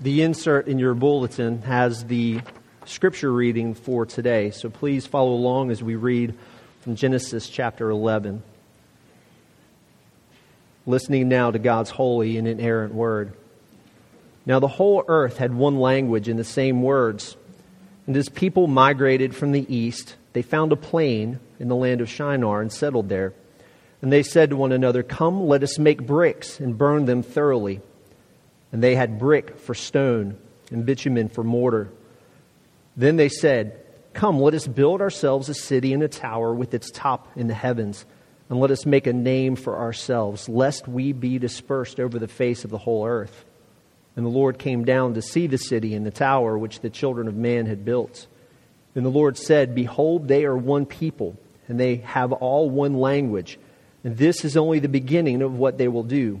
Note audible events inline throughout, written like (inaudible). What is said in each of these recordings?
The insert in your bulletin has the scripture reading for today, so please follow along as we read from Genesis chapter 11. Listening now to God's holy and inerrant word. Now the whole earth had one language and the same words. And as people migrated from the east, they found a plain in the land of Shinar and settled there. And they said to one another, Come, let us make bricks and burn them thoroughly. And they had brick for stone and bitumen for mortar. Then they said, Come, let us build ourselves a city and a tower with its top in the heavens, and let us make a name for ourselves, lest we be dispersed over the face of the whole earth. And the Lord came down to see the city and the tower which the children of man had built. And the Lord said, Behold, they are one people, and they have all one language. And this is only the beginning of what they will do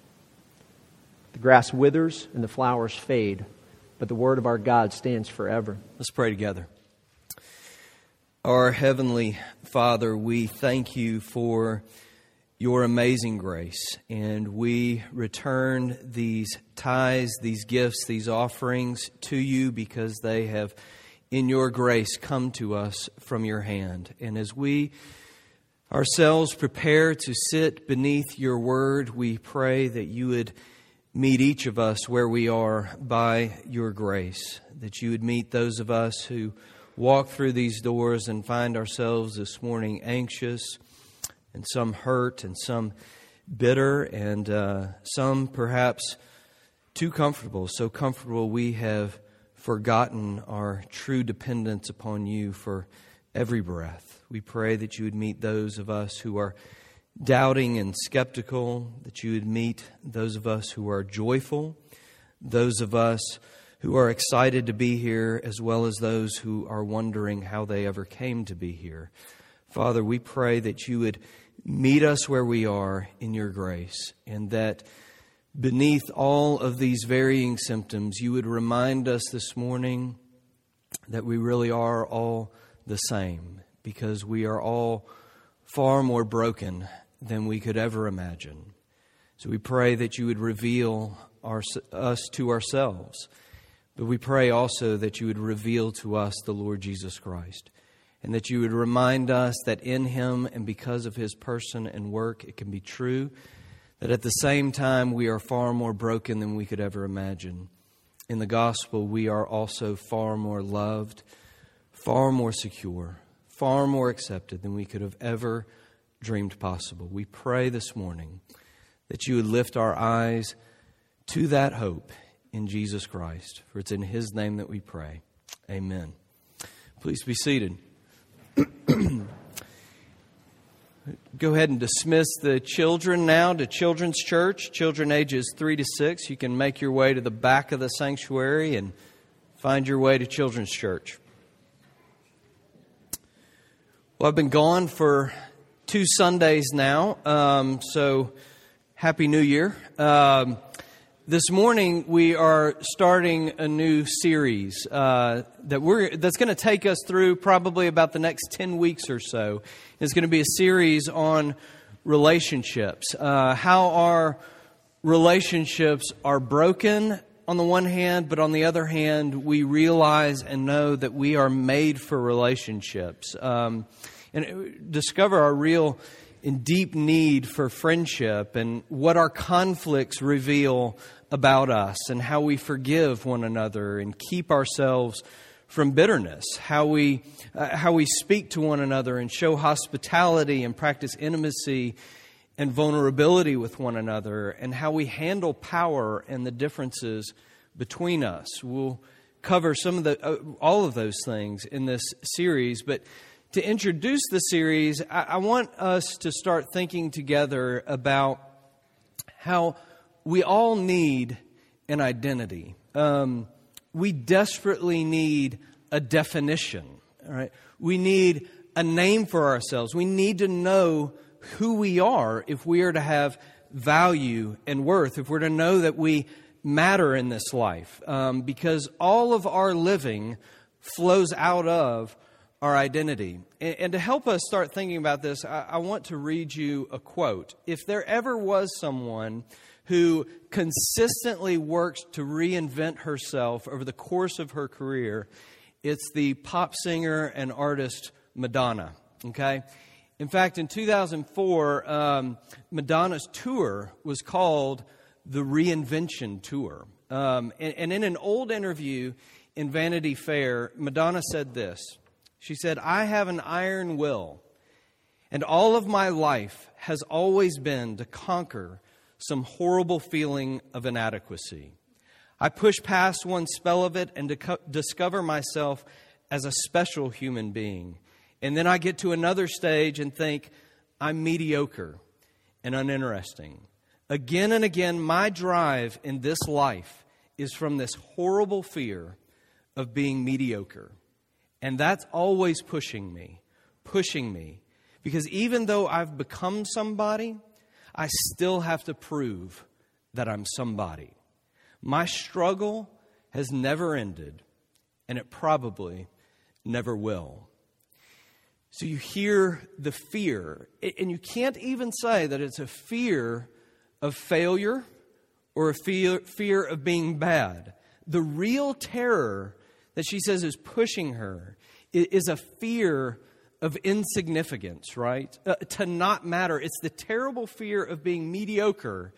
The grass withers and the flowers fade, but the word of our God stands forever. Let's pray together. Our Heavenly Father, we thank you for your amazing grace, and we return these tithes, these gifts, these offerings to you because they have, in your grace, come to us from your hand. And as we ourselves prepare to sit beneath your word, we pray that you would meet each of us where we are by your grace, that you would meet those of us who walk through these doors and find ourselves this morning anxious and some hurt and some bitter and uh, some perhaps too comfortable, so comfortable we have forgotten our true dependence upon you for every breath. We pray that you would meet those of us who are doubting and skeptical, that you would meet those of us who are joyful, those of us who are excited to be here, as well as those who are wondering how they ever came to be here. Father, we pray that you would meet us where we are in your grace, and that beneath all of these varying symptoms, you would remind us this morning that we really are all the same, because we are all far more broken than we could ever imagine. So we pray that you would reveal our, us to ourselves, but we pray also that you would reveal to us the Lord Jesus Christ, and that you would remind us that in him and because of his person and work, it can be true that at the same time we are far more broken than we could ever imagine. In the gospel, we are also far more loved, far more secure, far more accepted than we could have ever dreamed possible. We pray this morning that you would lift our eyes to that hope in Jesus Christ, for it's in His name that we pray. Amen. Please be seated. (clears throat) Go ahead and dismiss the children now to Children's Church, children ages 3 to 6. You can make your way to the back of the sanctuary and find your way to Children's Church. Well, I've been gone for two Sundays now, um, so Happy New Year. Um, this morning we are starting a new series uh, that we're that's going to take us through probably about the next ten weeks or so. It's going to be a series on relationships, uh, how our relationships are broken on the one hand, but on the other hand, we realize and know that we are made for relationships. Um, and discover our real and deep need for friendship and what our conflicts reveal about us and how we forgive one another and keep ourselves from bitterness, how we, uh, how we speak to one another and show hospitality and practice intimacy and vulnerability with one another, and how we handle power and the differences between us. We'll cover some of the, uh, all of those things in this series, but to introduce the series, I, I want us to start thinking together about how we all need an identity. Um, we desperately need a definition. All right? We need a name for ourselves. We need to know who we are if we are to have value and worth, if we're to know that we matter in this life. Um, because all of our living flows out of our identity. And, and, to help us start thinking about this, I, I want to read you a quote. If there ever was someone who consistently works to reinvent herself over the course of her career, it's the pop singer and artist Madonna. Okay? In fact, in 2004, um, Madonna's tour was called the Reinvention Tour. Um, and, and in an old interview in Vanity Fair, Madonna said this She said, I have an iron will, and all of my life has always been to conquer some horrible feeling of inadequacy. I push past one spell of it and discover myself as a special human being. And then I get to another stage and think, I'm mediocre and uninteresting. Again and again, my drive in this life is from this horrible fear of being mediocre. And that's always pushing me, pushing me. Because even though I've become somebody, I still have to prove that I'm somebody. My struggle has never ended, and it probably never will. So you hear the fear, and you can't even say that it's a fear of failure or a fear, fear of being bad. The real terror that she says is pushing her is a fear of insignificance, right? Uh, to not matter. It's the terrible fear of being mediocre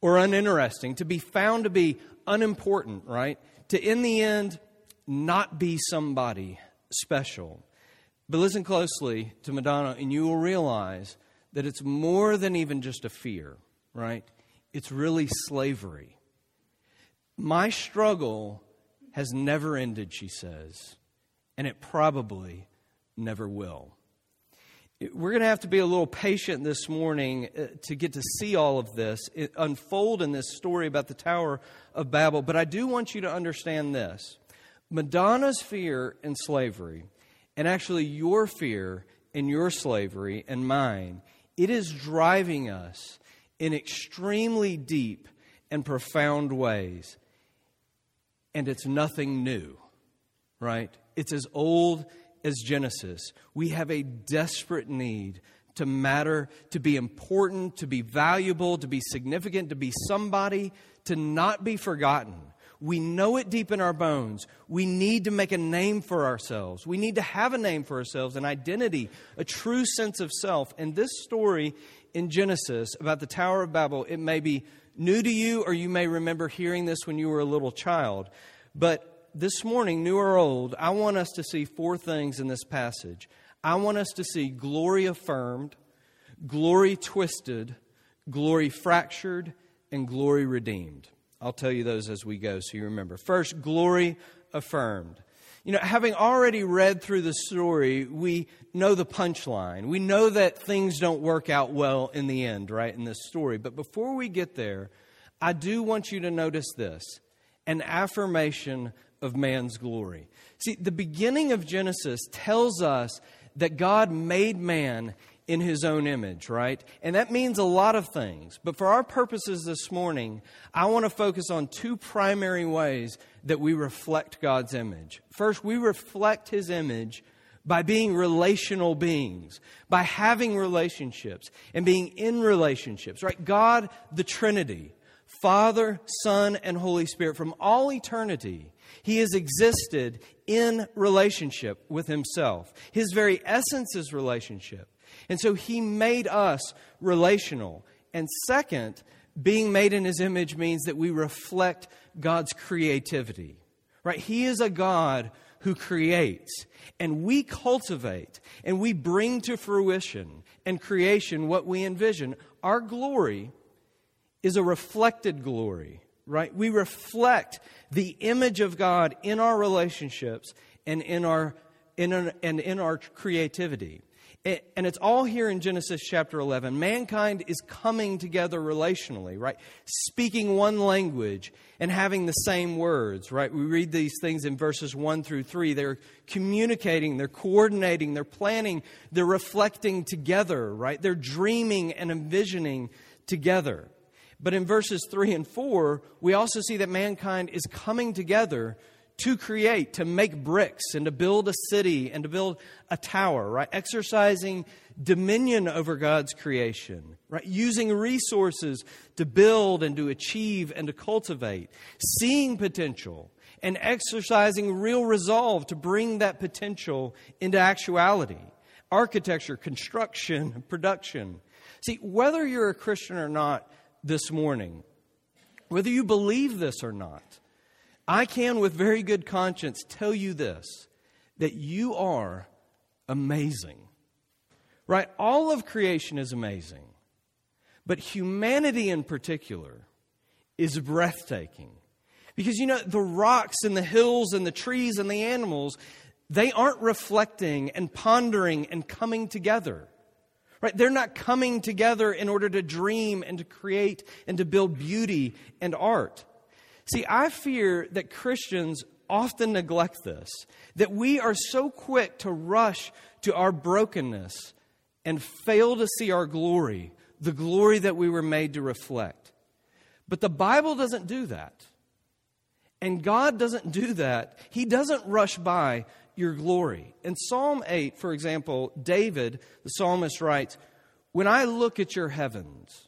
or uninteresting, to be found to be unimportant, right? To, in the end, not be somebody special. But listen closely to Madonna, and you will realize that it's more than even just a fear, right? It's really slavery. My struggle has never ended, she says, and it probably never will. We're going to have to be a little patient this morning uh, to get to see all of this unfold in this story about the Tower of Babel, but I do want you to understand this. Madonna's fear in slavery and actually, your fear and your slavery and mine, it is driving us in extremely deep and profound ways. And it's nothing new, right? It's as old as Genesis. We have a desperate need to matter, to be important, to be valuable, to be significant, to be somebody, to not be forgotten. We know it deep in our bones. We need to make a name for ourselves. We need to have a name for ourselves, an identity, a true sense of self. And this story in Genesis about the Tower of Babel, it may be new to you, or you may remember hearing this when you were a little child. But this morning, new or old, I want us to see four things in this passage. I want us to see glory affirmed, glory twisted, glory fractured, and glory redeemed. I'll tell you those as we go so you remember. First, glory affirmed. You know, having already read through the story, we know the punchline. We know that things don't work out well in the end, right, in this story. But before we get there, I do want you to notice this an affirmation of man's glory. See, the beginning of Genesis tells us that God made man in his own image, right? And that means a lot of things. But for our purposes this morning, I want to focus on two primary ways that we reflect God's image. First, we reflect his image by being relational beings, by having relationships and being in relationships, right? God, the Trinity, Father, Son, and Holy Spirit, from all eternity, He has existed in relationship with Himself. His very essence is relationship. And so he made us relational. And second, being made in his image means that we reflect God's creativity. Right? He is a God who creates, and we cultivate, and we bring to fruition and creation what we envision. Our glory is a reflected glory, right? We reflect the image of God in our relationships and in our, in our, and in our creativity. And it's all here in Genesis chapter 11. Mankind is coming together relationally, right? Speaking one language and having the same words, right? We read these things in verses 1 through 3. They're communicating, they're coordinating, they're planning, they're reflecting together, right? They're dreaming and envisioning together. But in verses 3 and 4, we also see that mankind is coming together to create, to make bricks, and to build a city, and to build a tower, right? Exercising dominion over God's creation, right? Using resources to build and to achieve and to cultivate, seeing potential, and exercising real resolve to bring that potential into actuality. Architecture, construction, production. See, whether you're a Christian or not this morning, whether you believe this or not, I can, with very good conscience, tell you this that you are amazing. Right? All of creation is amazing. But humanity in particular is breathtaking. Because, you know, the rocks and the hills and the trees and the animals, they aren't reflecting and pondering and coming together. Right? They're not coming together in order to dream and to create and to build beauty and art. See, I fear that Christians often neglect this, that we are so quick to rush to our brokenness and fail to see our glory, the glory that we were made to reflect. But the Bible doesn't do that. And God doesn't do that. He doesn't rush by your glory. In Psalm 8, for example, David, the psalmist, writes, When I look at your heavens,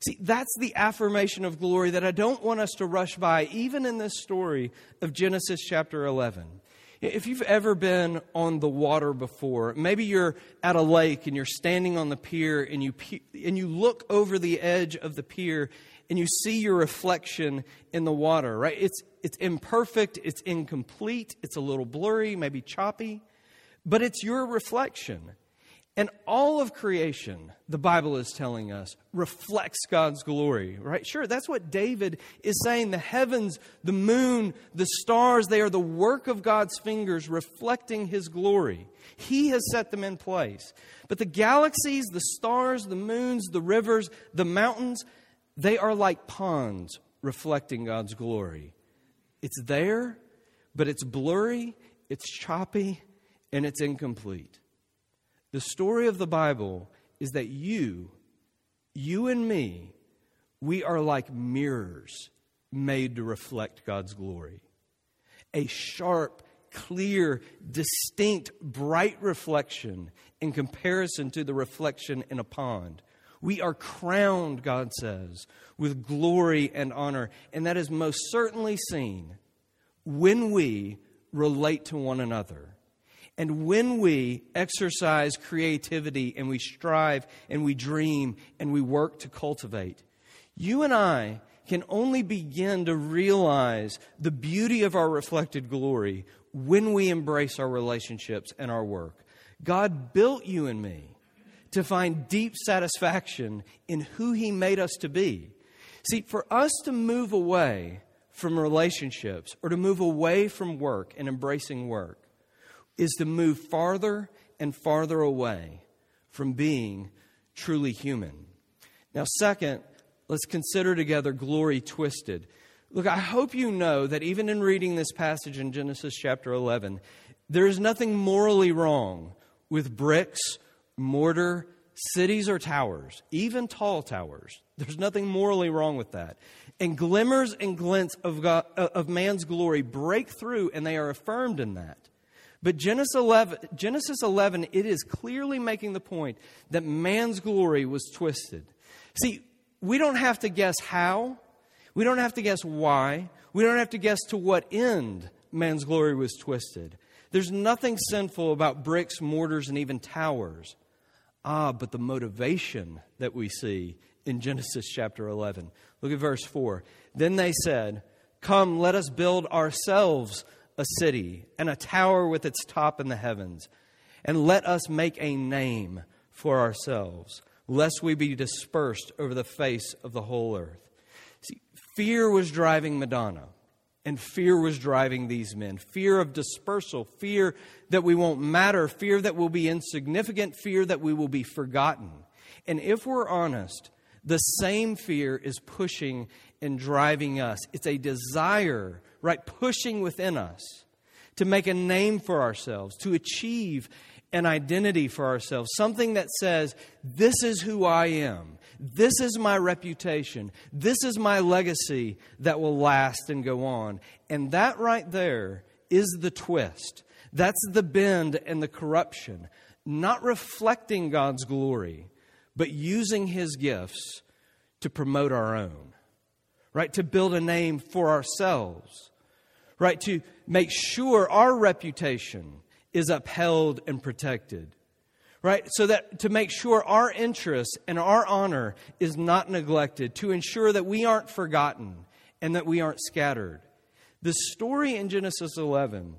See, that's the affirmation of glory that I don't want us to rush by, even in this story of Genesis chapter 11. If you've ever been on the water before, maybe you're at a lake and you're standing on the pier and you, and you look over the edge of the pier and you see your reflection in the water, right? It's, it's imperfect, it's incomplete, it's a little blurry, maybe choppy, but it's your reflection. And all of creation, the Bible is telling us, reflects God's glory, right? Sure, that's what David is saying. The heavens, the moon, the stars, they are the work of God's fingers reflecting his glory. He has set them in place. But the galaxies, the stars, the moons, the rivers, the mountains, they are like ponds reflecting God's glory. It's there, but it's blurry, it's choppy, and it's incomplete. The story of the Bible is that you, you and me, we are like mirrors made to reflect God's glory. A sharp, clear, distinct, bright reflection in comparison to the reflection in a pond. We are crowned, God says, with glory and honor, and that is most certainly seen when we relate to one another and when we exercise creativity and we strive and we dream and we work to cultivate, you and I can only begin to realize the beauty of our reflected glory when we embrace our relationships and our work. God built you and me to find deep satisfaction in who He made us to be. See, for us to move away from relationships or to move away from work and embracing work, is to move farther and farther away from being truly human. Now, second, let's consider together glory twisted. Look, I hope you know that even in reading this passage in Genesis chapter 11, there is nothing morally wrong with bricks, mortar, cities, or towers, even tall towers. There's nothing morally wrong with that. And glimmers and glints of, God, uh, of man's glory break through, and they are affirmed in that. But Genesis 11, Genesis 11, it is clearly making the point that man's glory was twisted. See, we don't have to guess how, we don't have to guess why, we don't have to guess to what end man's glory was twisted. There's nothing sinful about bricks, mortars, and even towers. Ah, but the motivation that we see in Genesis chapter 11. Look at verse 4. Then they said, Come, let us build ourselves a city and a tower with its top in the heavens, and let us make a name for ourselves, lest we be dispersed over the face of the whole earth. See, fear was driving Madonna. And fear was driving these men. Fear of dispersal, fear that we won't matter, fear that we'll be insignificant, fear that we will be forgotten. And if we're honest, the same fear is pushing and driving us. It's a desire, right, pushing within us to make a name for ourselves, to achieve an identity for ourselves, something that says, This is who I am. This is my reputation. This is my legacy that will last and go on. And that right there is the twist. That's the bend and the corruption. Not reflecting God's glory, but using His gifts to promote our own, right? To build a name for ourselves, right? To make sure our reputation is upheld and protected right? So that to make sure our interests and our honor is not neglected, to ensure that we aren't forgotten and that we aren't scattered. The story in Genesis 11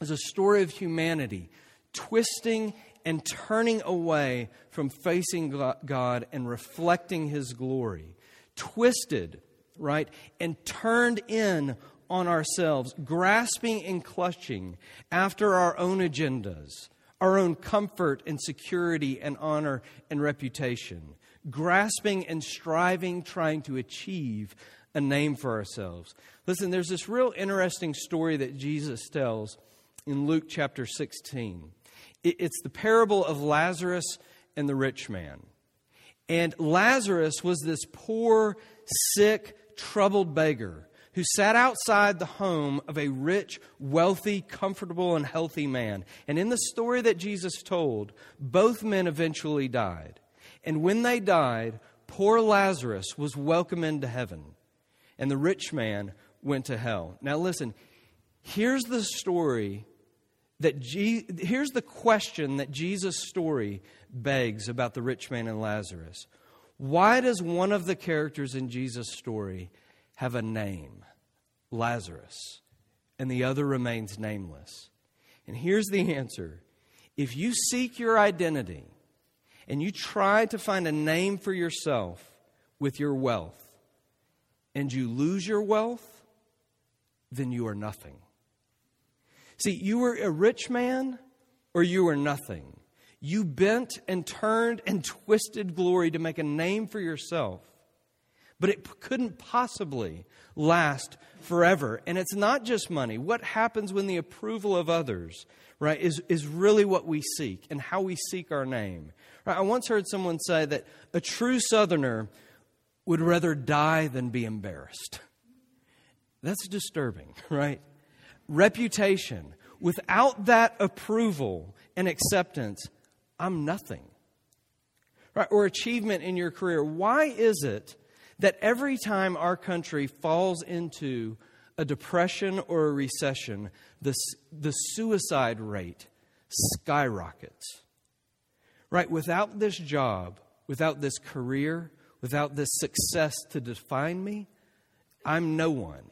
is a story of humanity twisting and turning away from facing God and reflecting His glory. Twisted, right? And turned in on ourselves, grasping and clutching after our own agendas our own comfort and security and honor and reputation, grasping and striving, trying to achieve a name for ourselves. Listen, there's this real interesting story that Jesus tells in Luke chapter 16. It's the parable of Lazarus and the rich man. And Lazarus was this poor, sick, troubled beggar who sat outside the home of a rich, wealthy, comfortable, and healthy man. And in the story that Jesus told, both men eventually died. And when they died, poor Lazarus was welcomed into heaven, and the rich man went to hell. Now, listen, here's the story that Je- here's the question that Jesus' story begs about the rich man and Lazarus. Why does one of the characters in Jesus' story have a name, Lazarus, and the other remains nameless. And here's the answer if you seek your identity and you try to find a name for yourself with your wealth, and you lose your wealth, then you are nothing. See, you were a rich man or you were nothing. You bent and turned and twisted glory to make a name for yourself but it couldn't possibly last forever. And it's not just money. What happens when the approval of others, right, is, is really what we seek and how we seek our name. Right? I once heard someone say that a true Southerner would rather die than be embarrassed. That's disturbing, (laughs) right? Reputation. Without that approval and acceptance, I'm nothing. Right? Or achievement in your career. Why is it that every time our country falls into a depression or a recession, the, the suicide rate skyrockets. Right? Without this job, without this career, without this success to define me, I'm no one.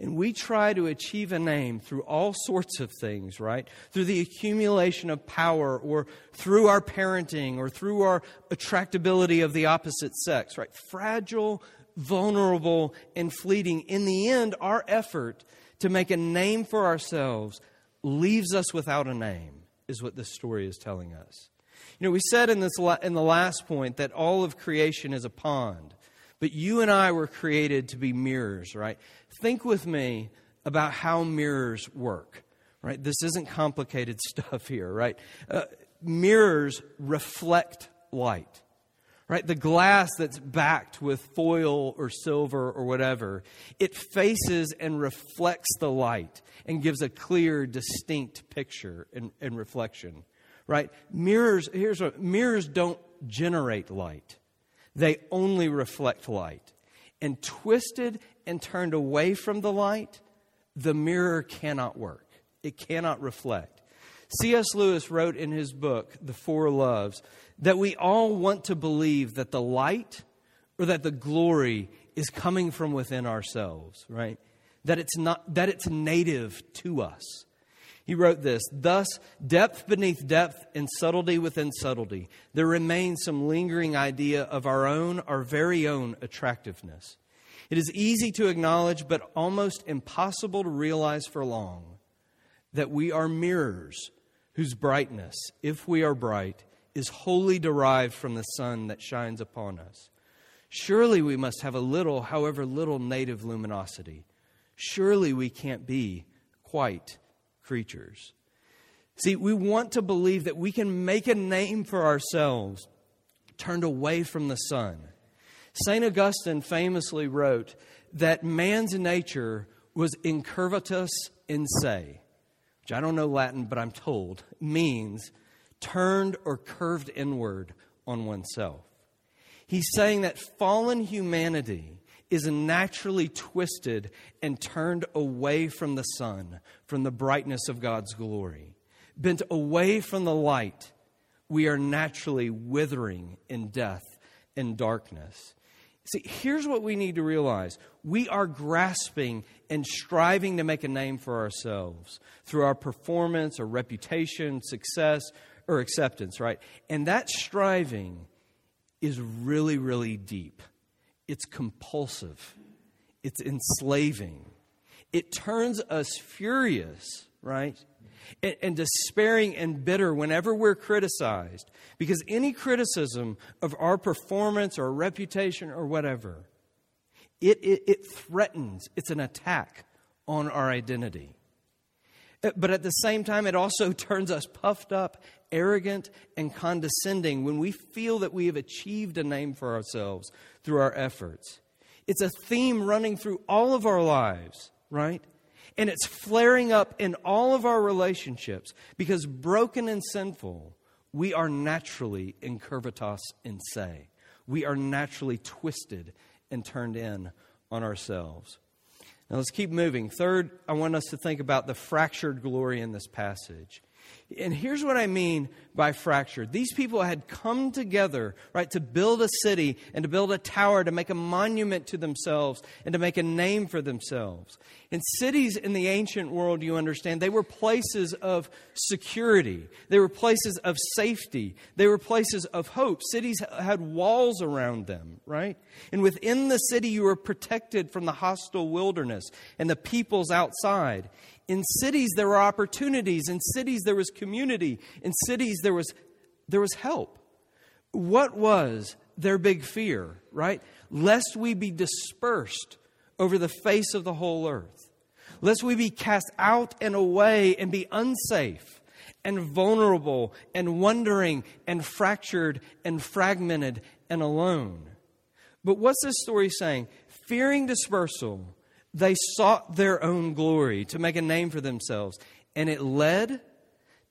And we try to achieve a name through all sorts of things, right? Through the accumulation of power or through our parenting or through our attractability of the opposite sex, right? Fragile, vulnerable, and fleeting. In the end, our effort to make a name for ourselves leaves us without a name, is what this story is telling us. You know, we said in, this, in the last point that all of creation is a pond. But you and I were created to be mirrors, right? Think with me about how mirrors work, right? This isn't complicated (laughs) stuff here, right? Uh, mirrors reflect light, right? The glass that's backed with foil or silver or whatever, it faces and reflects the light and gives a clear, distinct picture and, and reflection, right? Mirrors, here's what mirrors don't generate light they only reflect light. And twisted and turned away from the light, the mirror cannot work. It cannot reflect. C.S. Lewis wrote in his book, The Four Loves, that we all want to believe that the light or that the glory is coming from within ourselves, right? That it's not that it's native to us. He wrote this Thus, depth beneath depth and subtlety within subtlety, there remains some lingering idea of our own, our very own attractiveness. It is easy to acknowledge, but almost impossible to realize for long, that we are mirrors whose brightness, if we are bright, is wholly derived from the sun that shines upon us. Surely we must have a little, however little, native luminosity. Surely we can't be quite creatures. See, we want to believe that we can make a name for ourselves turned away from the sun. St. Augustine famously wrote that man's nature was incurvatus in se, which I don't know Latin, but I'm told means turned or curved inward on oneself. He's saying that fallen humanity is naturally twisted and turned away from the sun, from the brightness of God's glory. Bent away from the light, we are naturally withering in death and darkness. See, here's what we need to realize we are grasping and striving to make a name for ourselves through our performance or reputation, success, or acceptance, right? And that striving is really, really deep it's compulsive, it's enslaving. It turns us furious, right? And, and, despairing and bitter whenever we're criticized. Because any criticism of our performance or reputation or whatever, it, it, it threatens, it's an attack on our identity. Uh, but at the same time, it also (laughs) turns us puffed up, arrogant, and condescending when we feel that we have achieved a name for ourselves through our efforts. It's a theme running through all of our lives, right? And it's flaring up in all of our relationships because broken and sinful, we are naturally incurvatus in se. We are naturally twisted and turned in on ourselves. Now let's keep moving. Third, I want us to think about the fractured glory in this passage. And here's what I mean by fractured. These people had come together, right, to build a city and to build a tower, to make a monument to themselves and to make a name for themselves. And cities in the ancient world, you understand, they were places of security. They were places of safety. They were places of hope. Cities had walls around them, right? And within the city, you were protected from the hostile wilderness and the peoples outside. In cities, there were opportunities. In cities, there was community. In cities, there was, there was help. What was their big fear, right? Lest we be dispersed over the face of the whole earth. Lest we be cast out and away and be unsafe and vulnerable and wondering and fractured and fragmented and alone. But what's this story saying? Fearing dispersal they sought their own glory to make a name for themselves, and it led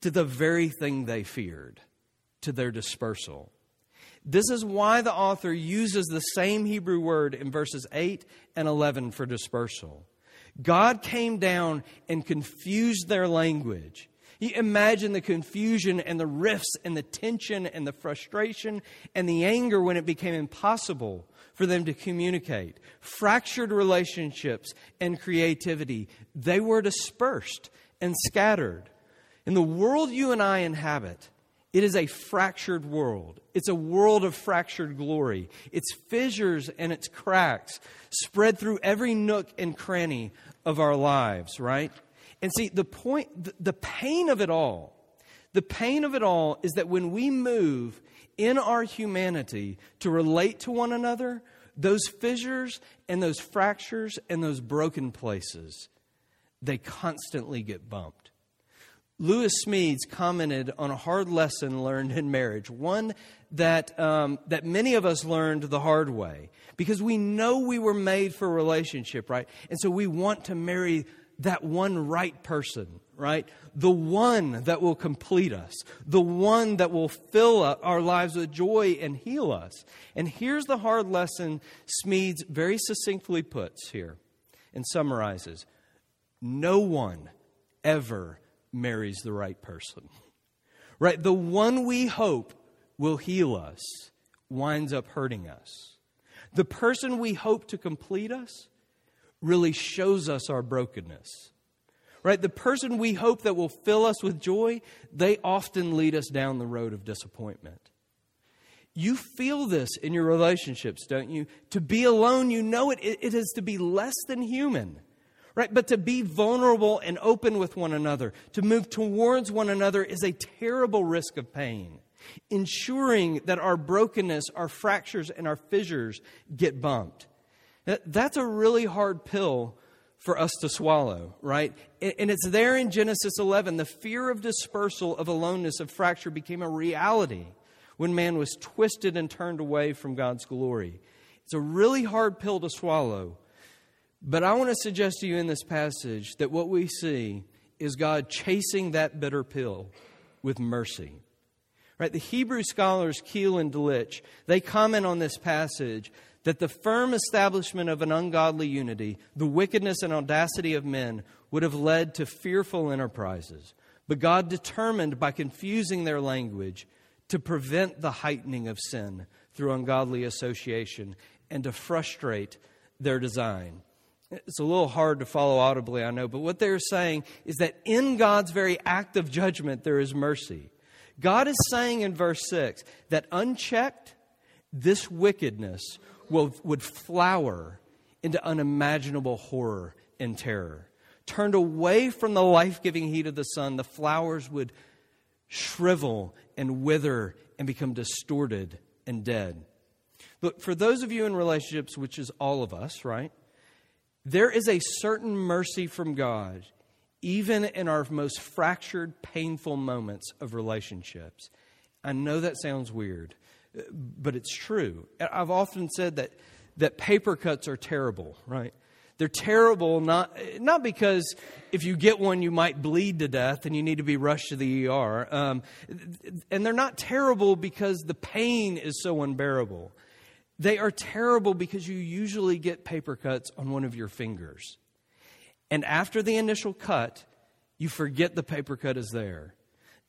to the very thing they feared, to their dispersal. This is why the author uses the same Hebrew word in verses 8 and 11 for dispersal. God came down and confused their language. You imagine the confusion and the rifts and the tension and the frustration and the anger when it became impossible for them to communicate. Fractured relationships and creativity, they were dispersed and scattered. In the world you and I inhabit, it is a fractured world. It's a world of fractured glory. Its fissures and its cracks spread through every nook and cranny of our lives, right? And see, the point, the pain of it all, the pain of it all is that when we move in our humanity to relate to one another, those fissures and those fractures and those broken places, they constantly get bumped. Lewis Smedes commented on a hard lesson learned in marriage, one that, um, that many of us learned the hard way, because we know we were made for a relationship, right? And so we want to marry that one right person, right? The one that will complete us, the one that will fill our lives with joy and heal us. And here's the hard lesson Smedes very succinctly puts here and summarizes No one ever marries the right person, right? The one we hope will heal us winds up hurting us. The person we hope to complete us really shows us our brokenness. Right? The person we hope that will fill us with joy, they often lead us down the road of disappointment. You feel this in your relationships, don't you? To be alone, you know it, it is to be less than human. Right? But to be vulnerable and open with one another, to move towards one another is a terrible risk of pain. Ensuring that our brokenness, our fractures, and our fissures get bumped. That's a really hard pill for us to swallow, right? And it's there in Genesis 11. The fear of dispersal, of aloneness, of fracture became a reality when man was twisted and turned away from God's glory. It's a really hard pill to swallow. But I want to suggest to you in this passage that what we see is God chasing that bitter pill with mercy. Right? The Hebrew scholars Keil and Delitzsch, they comment on this passage that the firm establishment of an ungodly unity, the wickedness and audacity of men, would have led to fearful enterprises. But God determined by confusing their language to prevent the heightening of sin through ungodly association and to frustrate their design. It's a little hard to follow audibly, I know, but what they're saying is that in God's very act of judgment, there is mercy. God is saying in verse 6 that unchecked, this wickedness will, would flower into unimaginable horror and terror. Turned away from the life giving heat of the sun, the flowers would shrivel and wither and become distorted and dead. Look, for those of you in relationships, which is all of us, right? There is a certain mercy from God, even in our most fractured, painful moments of relationships. I know that sounds weird, but it's true. I've often said that, that paper cuts are terrible, right? They're terrible not, not because if you get one, you might bleed to death and you need to be rushed to the ER. Um, and they're not terrible because the pain is so unbearable. They are terrible because you usually get paper cuts on one of your fingers. And after the initial cut, you forget the paper cut is there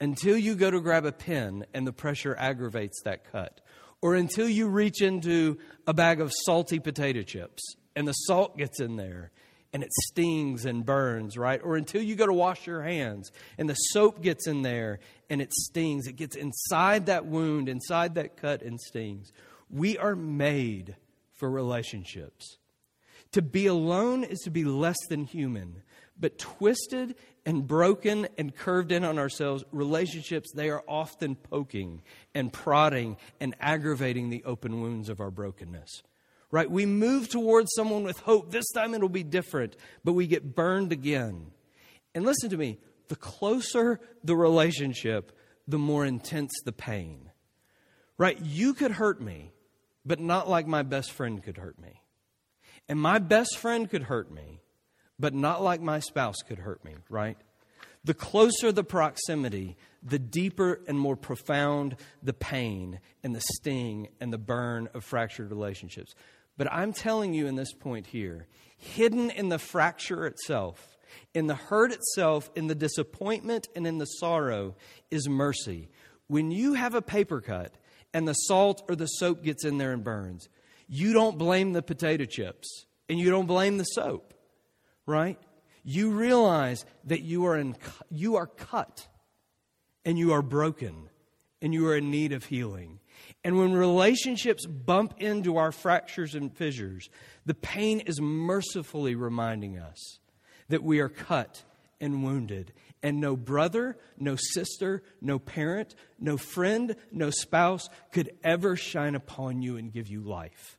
until you go to grab a pen and the pressure aggravates that cut, or until you reach into a bag of salty potato chips and the salt gets in there and it stings and burns, right? Or until you go to wash your hands and the soap gets in there and it stings. It gets inside that wound, inside that cut, and stings. We are made for relationships. To be alone is to be less than human, but twisted and broken and curved in on ourselves, relationships, they are often poking and prodding and aggravating the open wounds of our brokenness. Right? We move towards someone with hope. This time it'll be different, but we get burned again. And listen to me the closer the relationship, the more intense the pain. Right? You could hurt me, but not like my best friend could hurt me. And my best friend could hurt me, but not like my spouse could hurt me, right? The closer the proximity, the deeper and more profound the pain and the sting and the burn of fractured relationships. But I'm telling you in this point here, hidden in the fracture itself, in the hurt itself, in the disappointment, and in the sorrow is mercy. When you have a paper cut and the salt or the soap gets in there and burns, you don't blame the potato chips and you don't blame the soap right? You realize that you are, in, you are cut and you are broken and you are in need of healing. And when relationships bump into our fractures and fissures, the pain is mercifully reminding us that we are cut and wounded. And no brother, no sister, no parent, no friend, no spouse could ever shine upon you and give you life.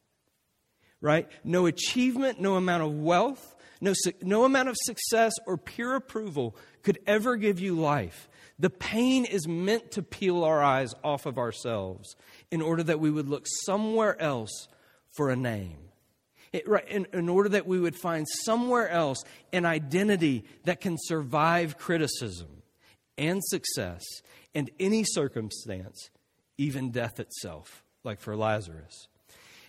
Right? No achievement, no amount of wealth, no, no amount of success or peer approval could ever give you life. The pain is meant to peel our eyes off of ourselves in order that we would look somewhere else for a name. It, right, in, in order that we would find somewhere else an identity that can survive criticism and success and any circumstance, even death itself, like for Lazarus.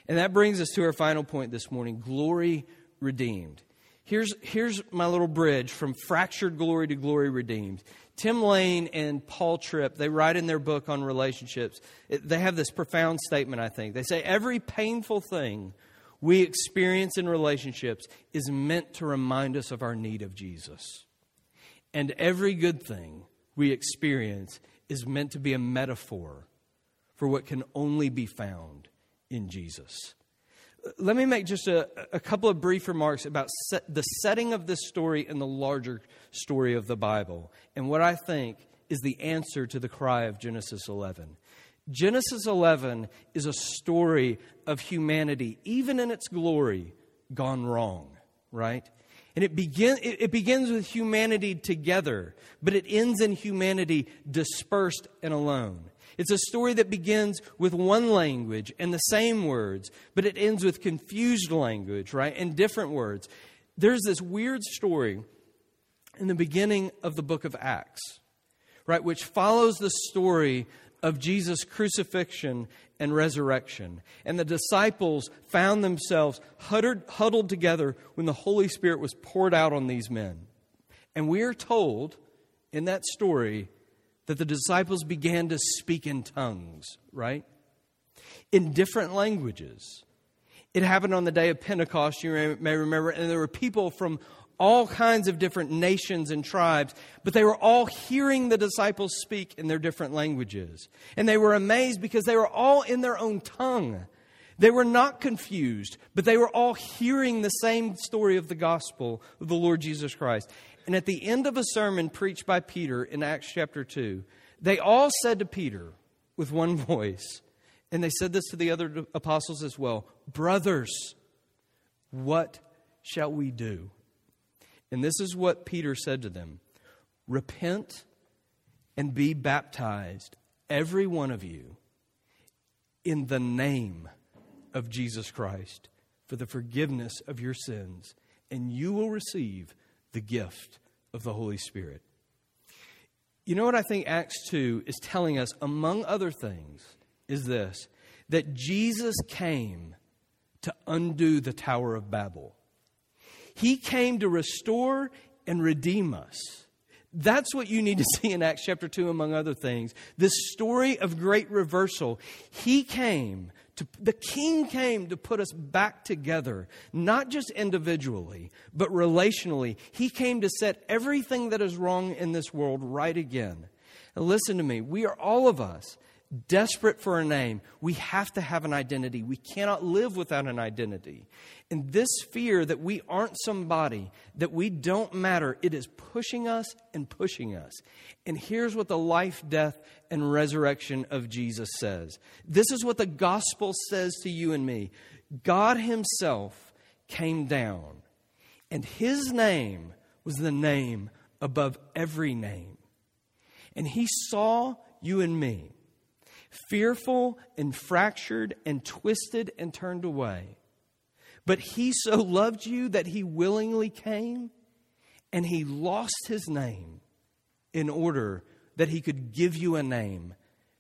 And that brings us to our final point this morning glory redeemed. Here's, here's my little bridge from fractured glory to glory redeemed. Tim Lane and Paul Tripp, they write in their book on relationships, they have this profound statement, I think. They say, Every painful thing we experience in relationships is meant to remind us of our need of Jesus. And every good thing we experience is meant to be a metaphor for what can only be found in Jesus. Let me make just a, a couple of brief remarks about set, the setting of this story and the larger story of the Bible, and what I think is the answer to the cry of Genesis 11. Genesis 11 is a story of humanity, even in its glory, gone wrong, right? And it, begin, it, it begins with humanity together, but it ends in humanity dispersed and alone. It's a story that begins with one language and the same words, but it ends with confused language, right? And different words. There's this weird story in the beginning of the book of Acts, right, which follows the story of Jesus' crucifixion and resurrection. And the disciples found themselves huddled together when the Holy Spirit was poured out on these men. And we are told in that story that the disciples began to speak in tongues, right? In different languages. It happened on the day of Pentecost, you may remember, and there were people from all kinds of different nations and tribes, but they were all hearing the disciples speak in their different languages. And they were amazed because they were all in their own tongue. They were not confused, but they were all hearing the same story of the gospel of the Lord Jesus Christ. And at the end of a sermon preached by Peter in Acts chapter 2, they all said to Peter with one voice, and they said this to the other apostles as well Brothers, what shall we do? And this is what Peter said to them Repent and be baptized, every one of you, in the name of Jesus Christ for the forgiveness of your sins, and you will receive the gift of the Holy Spirit. You know what I think Acts 2 is telling us, among other things, is this that Jesus came to undo the Tower of Babel. He came to restore and redeem us. That's what you need to (laughs) see in Acts chapter 2, among other things. This story of great reversal. He came to, the king came to put us back together, not just individually, but relationally. He came to set everything that is wrong in this world right again. Now, listen to me. We are all of us desperate for a name. We have to have an identity. We cannot live without an identity. And this fear that we aren't somebody, that we don't matter, it is pushing us and pushing us. And here's what the life, death, and resurrection of Jesus says this is what the gospel says to you and me God Himself came down, and His name was the name above every name. And He saw you and me fearful and fractured and twisted and turned away. But he so loved you that he willingly came and he lost his name in order that he could give you a name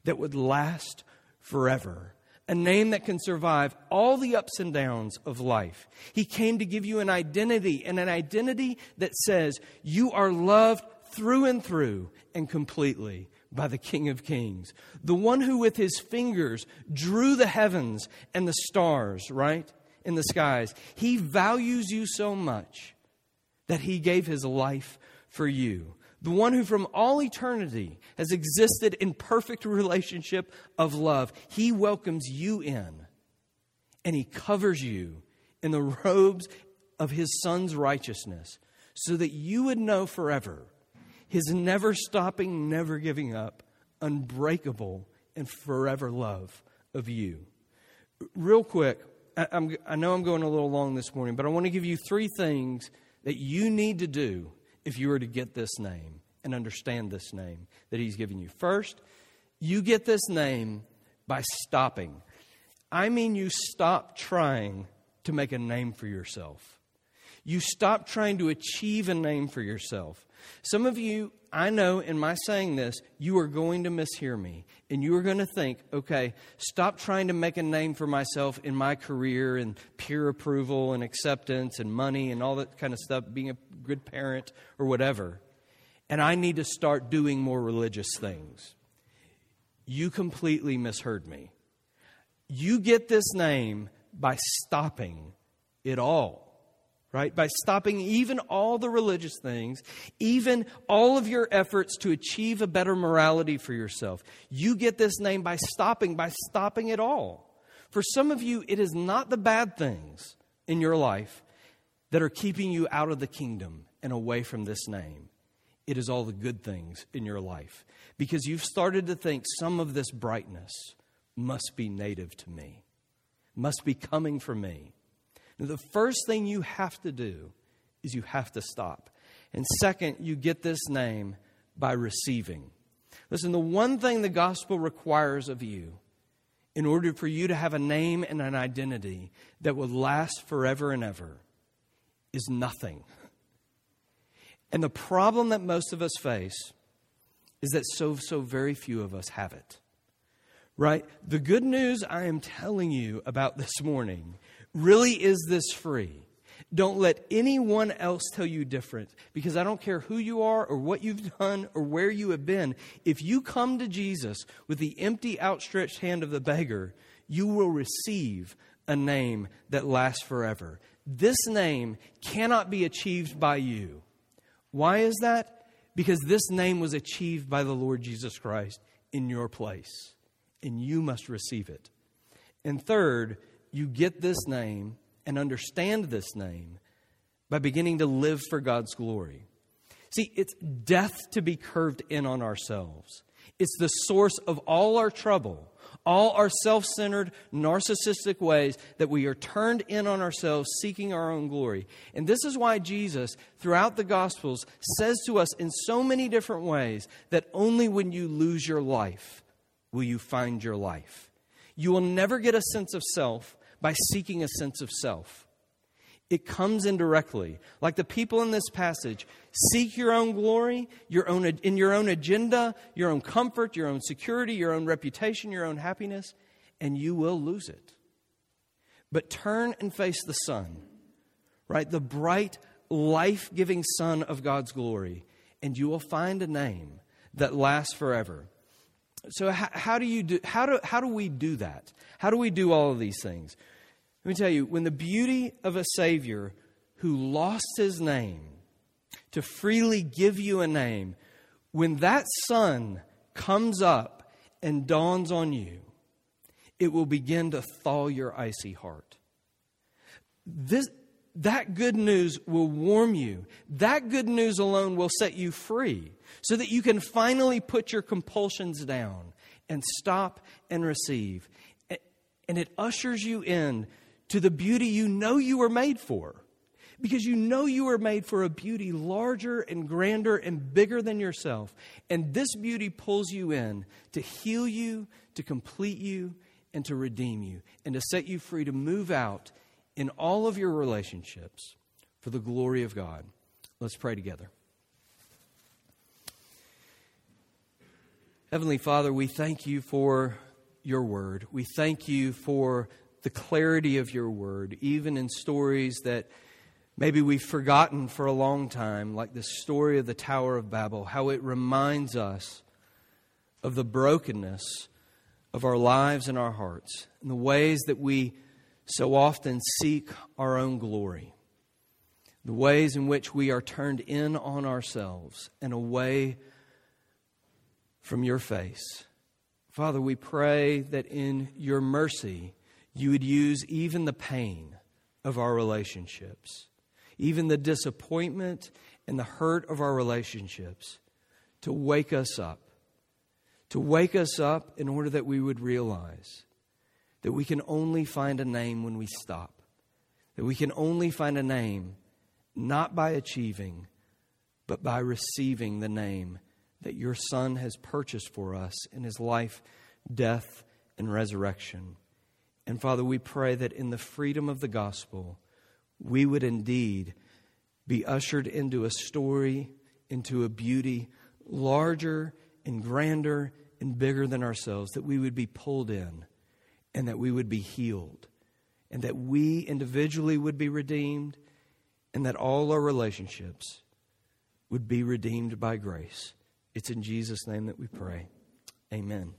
that would last forever. A name that can survive all the ups and downs of life. He came to give you an identity, and an identity that says you are loved through and through and completely by the King of Kings, the one who with his fingers drew the heavens and the stars, right, in the skies. He values you so much that he gave his life for you. The one who from all eternity has existed in perfect relationship of love. He welcomes you in and he covers you in the robes of his son's righteousness so that you would know forever his never stopping, never giving up, unbreakable, and forever love of you. Real quick, I, I, know I'm going a little long this morning, but I want to give you three things that you need to do if you were to get this name and understand this name that He's given you. First, you get this name by stopping. I mean, you stop trying to make a name for yourself. You stop trying to achieve a name for yourself. Some of you, I know in my saying this, you are going to mishear me. And you are going to think, okay, stop trying to make a name for myself in my career and peer approval and acceptance and money and all that kind of stuff, being a good parent or whatever. and I need to start doing more religious things. You completely misheard me. You get this name by stopping it all right? By stopping even all the religious things, even all of your efforts to achieve a better morality for yourself. You get this name by stopping, by stopping it all. For some of you, it is not the bad things in your life that are keeping you out of the kingdom and away from this name. It is all the good things in your life because you've started to think some of this brightness must be native to me, must be coming from me. Now, the first thing you have to do is you have to stop. And second, you get this name by receiving. Listen, the one thing the gospel requires of you in order for you to have a name and an identity that will last forever and ever is nothing. And the problem that most of us face is that so, so very few of us have it. Right? The good news I am telling you about this morning really is this free. Don't let anyone else tell you different because I don't care who you are or what you've (laughs) done or where you have been. If you come to Jesus with the empty, outstretched hand of the beggar, you will receive a name that lasts forever. This name cannot be achieved by you. Why is that? Because this name was achieved by the Lord Jesus Christ in your place, and you must receive it. And third, you get this name and understand this name by beginning to live for God's glory. See, it's death to be curved in on ourselves. It's the source of all our trouble, all our self centered, narcissistic ways that we are turned in on ourselves, seeking our own glory. And this is why Jesus, throughout the Gospels, says to us in so many different ways that only when you lose your life will you find your life. You will never get a sense of self by seeking a sense of self. It comes indirectly. Like the people in this passage, seek your own glory, your own, in your own agenda, your own comfort, your own security, your own reputation, your own happiness, and you will lose it. But turn and face the sun, right? The bright, life giving sun of God's glory, and you will find a name that lasts forever. So, how, how do you do, how do, how do we do that? How do we do all of these things? Let me tell you, when the beauty of a Savior who lost his name to freely give you a name, when that sun comes up and dawns on you, it will begin to thaw your icy heart. This, that good news will warm you. That good news alone will set you free so that you can finally put your compulsions down and stop and receive. And it ushers you in to the beauty you know you were made for. Because you know you were made for a beauty larger and grander and bigger than yourself. And this beauty pulls you in to heal you, to complete you, and to redeem you, and to set you free to move out in all of your relationships for the glory of God. Let's pray together. Heavenly Father, we thank you for your word. We thank you for the clarity of your word, even in stories that maybe we've forgotten for a long time, like the story of the Tower of Babel, how it reminds us of the brokenness of our lives and our hearts, and the ways that we so often seek our own glory, the ways in which we are turned in on ourselves and away from your face. Father, we pray that in your mercy, you would use even the pain of our relationships, even the disappointment and the hurt of our relationships, to wake us up. To wake us up in order that we would realize that we can only find a name when we stop, that we can only find a name not by achieving, but by receiving the name that your Son has purchased for us in his life, death, and resurrection. And Father, we pray that in the freedom of the gospel, we would indeed be ushered into a story, into a beauty larger and grander and bigger than ourselves, that we would be pulled in and that we would be healed, and that we individually would be redeemed, and that all our relationships would be redeemed by grace. It's in Jesus' name that we pray. Amen.